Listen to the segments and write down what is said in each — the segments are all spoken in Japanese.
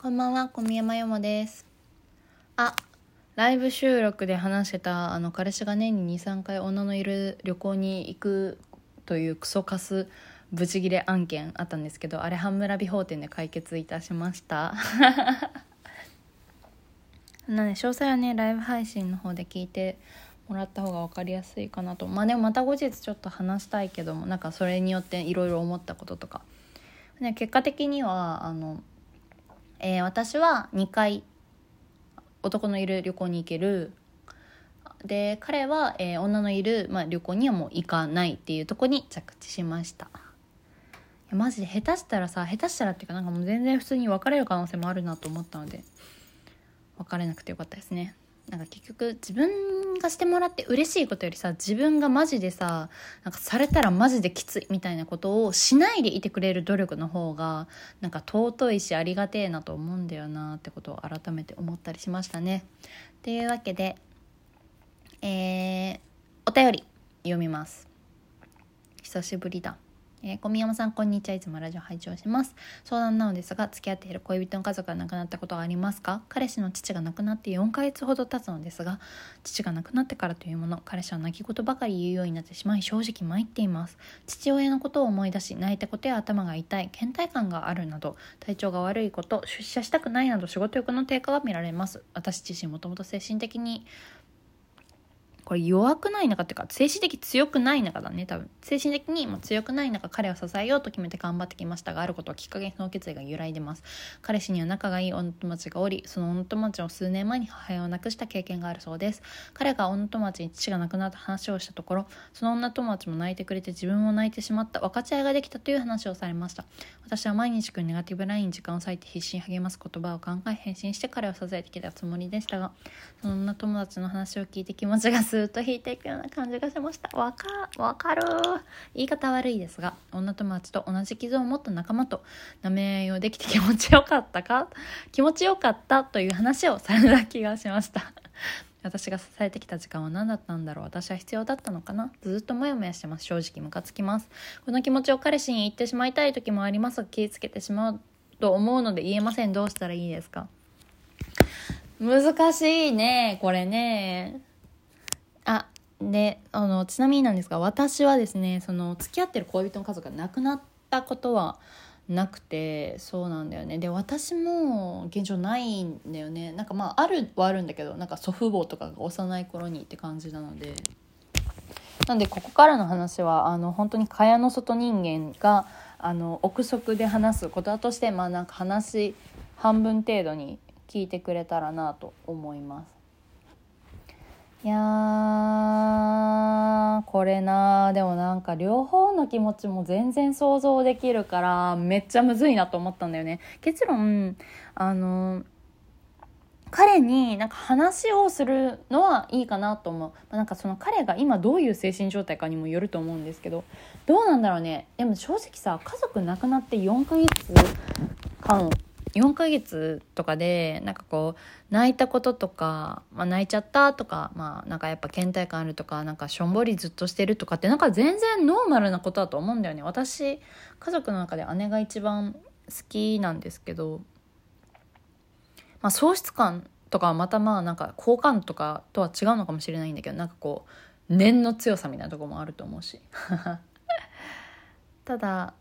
こんばんは、小宮山よもです。あ、ライブ収録で話してた、あの、彼氏が年に2、3回女のいる旅行に行くというクソカスブチギレ案件あったんですけど、あれ、半村美法店で解決いたしました。なので、詳細はね、ライブ配信の方で聞いてもらった方が分かりやすいかなと。まあでもまた後日ちょっと話したいけども、なんかそれによっていろいろ思ったこととか。ね、結果的には、あの、えー私は2回男のいる旅行に行ける。で彼は、えー女のいる、まあ、旅行にはもう行かないっていうとこに着地しました。いやマジで下手したらさ下手したらっていうかなんかもう全然普通に別れる可能性もあるなと思ったので別れなくてよかったですね。なんか結局自分がしてもらって嬉しいことよりさ自分がマジでさなんかされたらマジできついみたいなことをしないでいてくれる努力の方がなんか尊いしありがてえなと思うんだよなってことを改めて思ったりしましたね。というわけで、えー、お便り読みます。久しぶりだ。えー小宮山さんこんにちは。いつもラジオ拝聴します。相談なのですが付き合っている恋人の家族が亡くなったことはありますか？彼氏の父が亡くなって4ヶ月ほど経つのですが父が亡くなってからというもの彼氏は泣き言ばかり言うようになってしまい正直参っています。父親のことを思い出し泣いたことや頭が痛い倦怠感があるなど体調が悪いこと出社したくないなど仕事欲の低下が見られます。私自身もともと精神的にこれ弱くない中っていうか精神的強くない中だね多分。精神的にも強くない中彼を支えようと決めて頑張ってきましたがあることをきっかけにその決意が揺らいでます。彼氏には仲がいい女友達がおりその女友達を数年前に母親を亡くした経験があるそうです。彼が女友達に父が亡くなった話をしたところその女友達も泣いてくれて自分も泣いてしまった。分かち合いができたという話をされました。私は毎日くんネガティブラインに時間を割いて必死に励ます言葉を考え返信して彼を支えてきたつもりでしたがその女友達の話を聞いて気持ちがスーッと引いていくような感じがしました。わかわかる言い方悪いですが女友達と同じ傷を持った仲間と舐め合いをできて気持ちよかったか？気持ちよかったという話をされた気がしました。私が支えてきた時間は何だったんだろう？私は必要だったのかな？ずっとモヤモヤしてます。正直ムカつきます。この気持ちを彼氏に言ってしまいたい時もあります。が気をつけてしまうと思うので言えません。どうしたらいいですか？難しいねこれね。であのちなみになんですが私はですねその付き合ってる恋人の家族が亡くなったことはなくてそうなんだよね。で私も現状ないんだよね。なんかまああるはあるんだけどなんか祖父母とかが幼い頃にって感じなので。なんでここからの話はあの本当に蚊帳の外人間があの憶測で話すこととしてまあなんか話半分程度に聞いてくれたらなと思います。いやーこれなでもなんか両方の気持ちも全然想像できるからめっちゃむずいなと思ったんだよね。結論あの彼になんか話をするのはいいかなと思う、まなんかその彼が今どういう精神状態かにもよると思うんですけど。どうなんだろうね。でも正直さ家族亡くなって4ヶ月間4ヶ月とかでなんかこう泣いたこととか、まあ、泣いちゃったとか、まあ、なんかやっぱ倦怠感あるとかなんかしょんぼりずっとしてるとかってなんか全然ノーマルなことだと思うんだよね。私家族の中で姉が一番好きなんですけど、まあ、喪失感とかはまたまあなんか好感とかとは違うのかもしれないんだけどなんかこう念の強さみたいなとこもあると思うし。ただ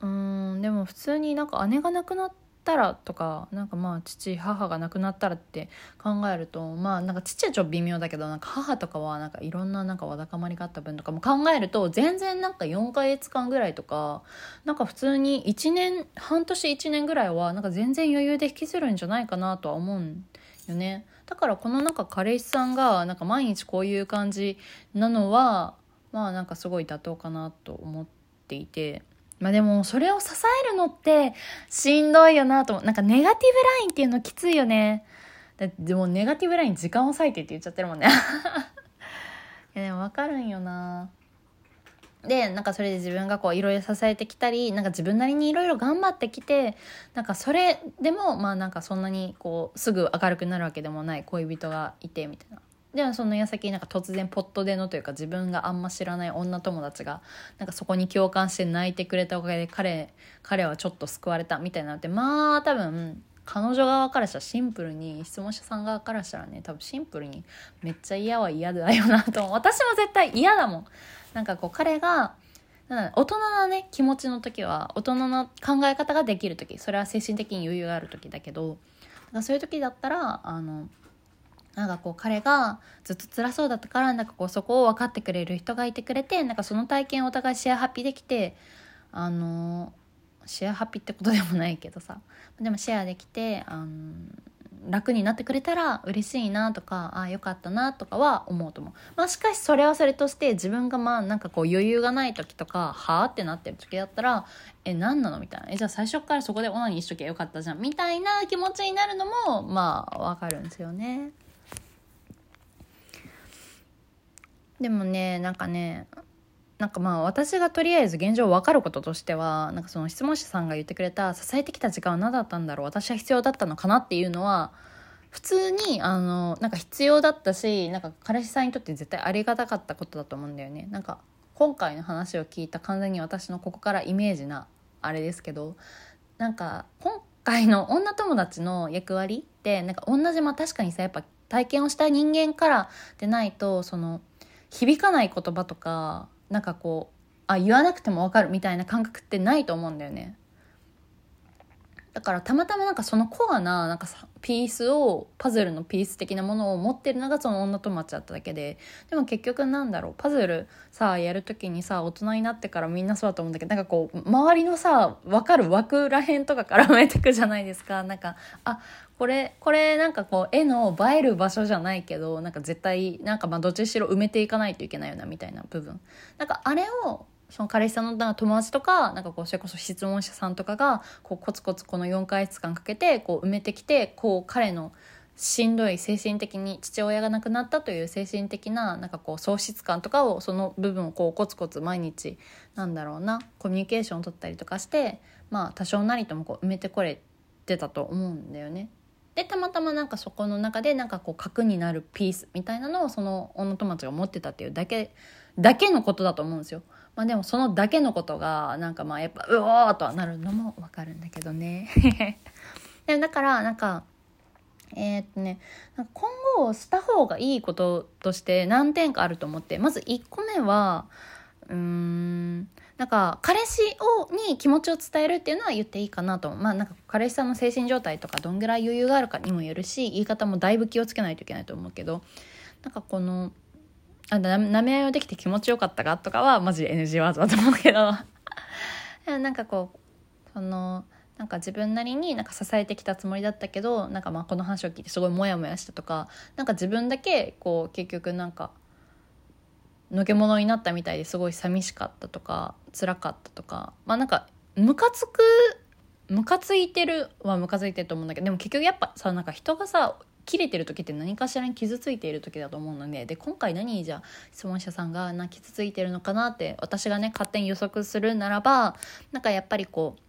うんでも普通になんか姉が亡くなったらとかなんかまあ父母が亡くなったらって考えるとまあなんか父はちょっと微妙だけどなんか母とかはなんかいろんななんかわだかまりがあった分とかも考えると全然なんか4ヶ月間ぐらいとかなんか普通に1年半年1年ぐらいはなんか全然余裕で引きずるんじゃないかなとは思うんよね。だからこのなんか彼氏さんがなんか毎日こういう感じなのはまあなんかすごい妥当かなと思っていて。まあでもそれを支えるのってしんどいよなと。思うなんかネガティブラインっていうのきついよね。でもネガティブライン時間を割いてって言っちゃってるもんね。いやでも分かるんよな。でなんかそれで自分がこういろいろ支えてきたりなんか自分なりにいろいろ頑張ってきてなんかそれでもまあなんかそんなにこうすぐ明るくなるわけでもない恋人がいてみたいな。でもその矢先なんか突然ポットでのというか自分があんま知らない女友達がなんかそこに共感して泣いてくれたおかげで彼彼はちょっと救われたみたいなのってまあ多分彼女側からしたらシンプルに質問者さん側からしたらね多分シンプルにめっちゃ嫌は嫌だよなと 私も絶対嫌だもん。なんかこう彼が大人のね気持ちの時は大人の考え方ができる時それは精神的に余裕がある時だけどそういう時だったらあのなんかこう彼がずっと辛そうだったからなんかこうそこを分かってくれる人がいてくれてなんかその体験をお互いシェアハッピーできてあのシェアハッピーってことでもないけどさ。でもシェアできてあの楽になってくれたら嬉しいなとかああよかったなとかは思うと思う、まあ、しかしそれはそれとして自分がまあなんかこう余裕がない時とかはあってなってる時だったらえ何なのみたいな。えじゃあ最初からそこでオナニーしときゃよかったじゃん。みたいな気持ちになるのもまあわかるんですよね。でもねなんかねなんかまあ私がとりあえず現状分かることとしてはなんかその質問者さんが言ってくれた支えてきた時間は何だったんだろう私は必要だったのかなっていうのは普通にあのなんか必要だったしなんか彼氏さんにとって絶対ありがたかったことだと思うんだよね。なんか今回の話を聞いた完全に私のここからイメージなあれですけどなんか今回の女友達の役割ってなんか同じまあ確かにさやっぱ体験をした人間からでないとその響かない言葉とかなんかこうあ言わなくても分かるみたいな感覚ってないと思うんだよね。だからたまたまなんかそのコアななんかさピースをパズルのピース的なものを持ってるのがその女友達だっただけででも結局なんだろうパズルさやる時にさ大人になってからみんなそうだと思うんだけどなんかこう周りのさ分かる枠らへんとかからめてくじゃないですか。なんかあこれこれなんかこう絵の映える場所じゃないけどなんか絶対なんかまあどっちにしろ埋めていかないといけないよなみたいな部分。なんかあれをその彼氏さんのなんか友達とかなんかこうそれこそ質問者さんとかがこうコツコツこの4か月間かけてこう埋めてきてこう彼のしんどい精神的に父親が亡くなったという精神的ななんかこう喪失感とかをその部分をこうコツコツ毎日なんだろうなコミュニケーションを取ったりとかしてまあ多少なりともこう埋めてこれてたと思うんだよね。でたまたまなんかそこの中でなんかこう核になるピースみたいなのをその女友達が持ってたっていうだけだけのことだと思うんですよ。まあでもそのだけのことがなんかまあやっぱうおーとはなるのもわかるんだけどね。でだからなんかえー、っとね今後した方がいいこととして何点かあると思ってまず1個目はうーんなんか彼氏をに気持ちを伝えるっていうのは言っていいかなとまあなんか彼氏さんの精神状態とかどんぐらい余裕があるかにもよるし言い方もだいぶ気をつけないといけないと思うけどなんかこのあな舐め合いをできて気持ちよかったかとかはマジ NG ワードだと思うけど。なんかこうそのなんか自分なりになんか支えてきたつもりだったけどなんかまあこの話を聞いてすごいモヤモヤしたとかなんか自分だけこう結局なんかのけ者になったみたいですごい寂しかったとか辛かったとかまあなんかムカつくムカついてるはムカついてると思うんだけどでも結局やっぱさなんか人がさ切れてる時って何かしらに傷ついている時だと思うのでで今回何じゃ質問者さんがな傷ついてるのかなって私がね勝手に予測するならばなんかやっぱりこう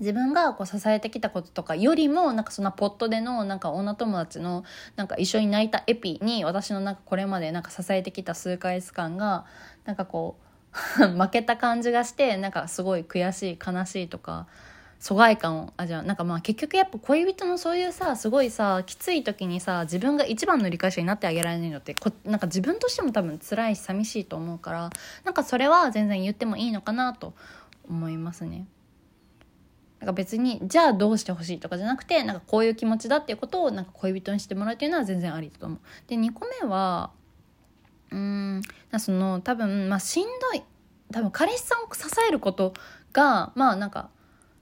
自分がこう支えてきたこととかよりもなんかそんなポットでのなんか女友達のなんか一緒に泣いたエピに私のなんかこれまでなんか支えてきた数ヶ月間がなんかこう 負けた感じがしてなんかすごい悔しい悲しいとか疎外感をあじゃなんかまあ結局やっぱ恋人のそういうさすごいさきつい時にさ自分が一番の理解者になってあげられないのってこなんか自分としても多分辛いし寂しいと思うからなんかそれは全然言ってもいいのかなと思いますね。なんか別にじゃあどうしてほしいとかじゃなくてなんかこういう気持ちだっていうことをなんか恋人にしてもらうっていうのは全然ありだと思う。で2個目はうんその多分まあしんどい多分彼氏さんを支えることがまあなんか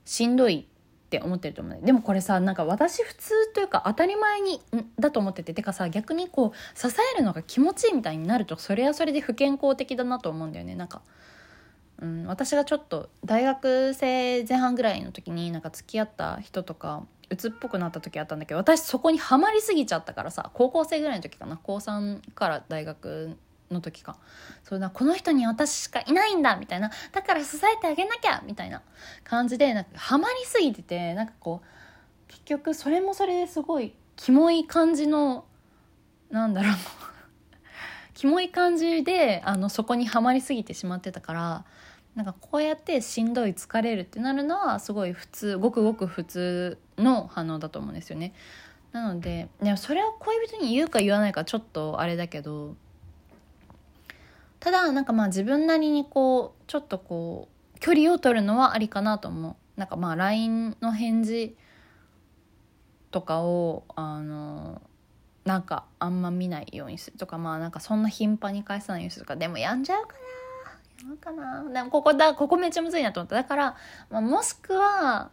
しんどいって思ってると思うでもこれさなんか私普通というか当たり前にだと思ってて。てかさ逆にこう支えるのが気持ちいいみたいになるとそれはそれで不健康的だなと思うんだよね。なんか、うん、私がちょっと大学生前半ぐらいの時になんか付き合った人とか鬱っぽくなった時あったんだけど私そこにはまりすぎちゃったからさ高校生ぐらいの時かな。高3から大学の時か。そうだこの人に私しかいないんだみたいな。だから支えてあげなきゃみたいな感じでなんかハマりすぎててなんかこう結局それもそれですごいキモい感じのなんだろう。キモい感じであのそこにはまりすぎてしまってたからなんかこうやってしんどい疲れるってなるのはすごい普通ごくごく普通の反応だと思うんですよね。なのででもそれを恋人に言うか言わないかちょっとあれだけどただなんかまあ自分なりにこうちょっとこう距離を取るのはありかなと思う。なんかまあ LINE の返事とかをあのなんかあんま見ないようにするとかまあなんかそんな頻繁に返さないようにするとかでもやんじゃうかなやるかなでもここだここめっちゃむずいなと思った。だから、まあ、もしくは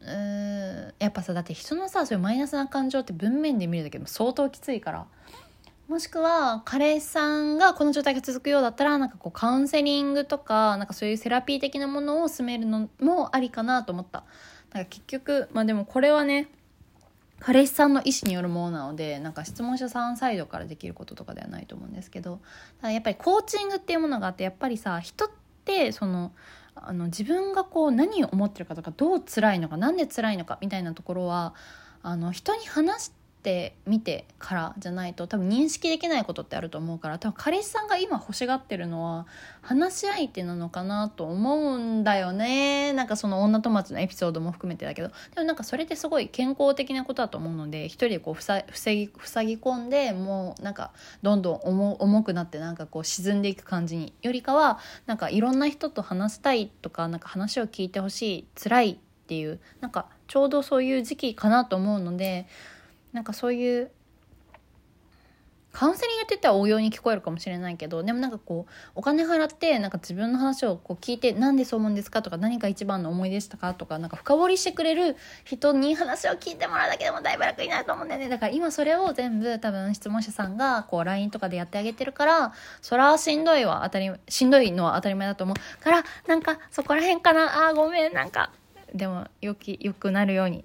うんやっぱさだって人のさそういうマイナスな感情って文面で見るだけでも相当きついから。もしくは彼氏さんがこの状態が続くようだったらなんかこうカウンセリングとかなんかそういうセラピー的なものを進めるのもありかなと思った。だか結局まあでもこれはね彼氏さんの意思によるものなのでなんか質問者さんサイドからできることとかではないと思うんですけどやっぱりコーチングっていうものがあってやっぱりさ人ってそのあの自分がこう何を思ってるかとかどう辛いのか何で辛いのかみたいなところはあの人に話してって見てからじゃないと多分認識できないことってあると思うから多分彼氏さんが今欲しがってるのは話し相手なのかなと思うんだよね。なんかその女友達のエピソードも含めてだけど。でもなんかそれってすごい健康的なことだと思うので一人でこうふさ塞ぎ塞ぎ込んでもうなんかどんどん重重くなってなんかこう沈んでいく感じによりかはなんかいろんな人と話したいとかなんか話を聞いてほしい辛いっていうなんかちょうどそういう時期かなと思うのでなんかそういうカウンセリングって言ったら応用に聞こえるかもしれないけどでもなんかこうお金払ってなんか自分の話をこう聞いてなんでそう思うんですかとか何が一番の思いでしたかとかなんか深掘りしてくれる人に話を聞いてもらうだけでもだいぶ楽になると思うんだよね。だから今それを全部多分質問者さんがこう LINE とかでやってあげてるからそらしんどいは当たりしんどいのは当たり前だと思う。からなんかそこら辺かな。あごめん。なんかでもよきよくなるように。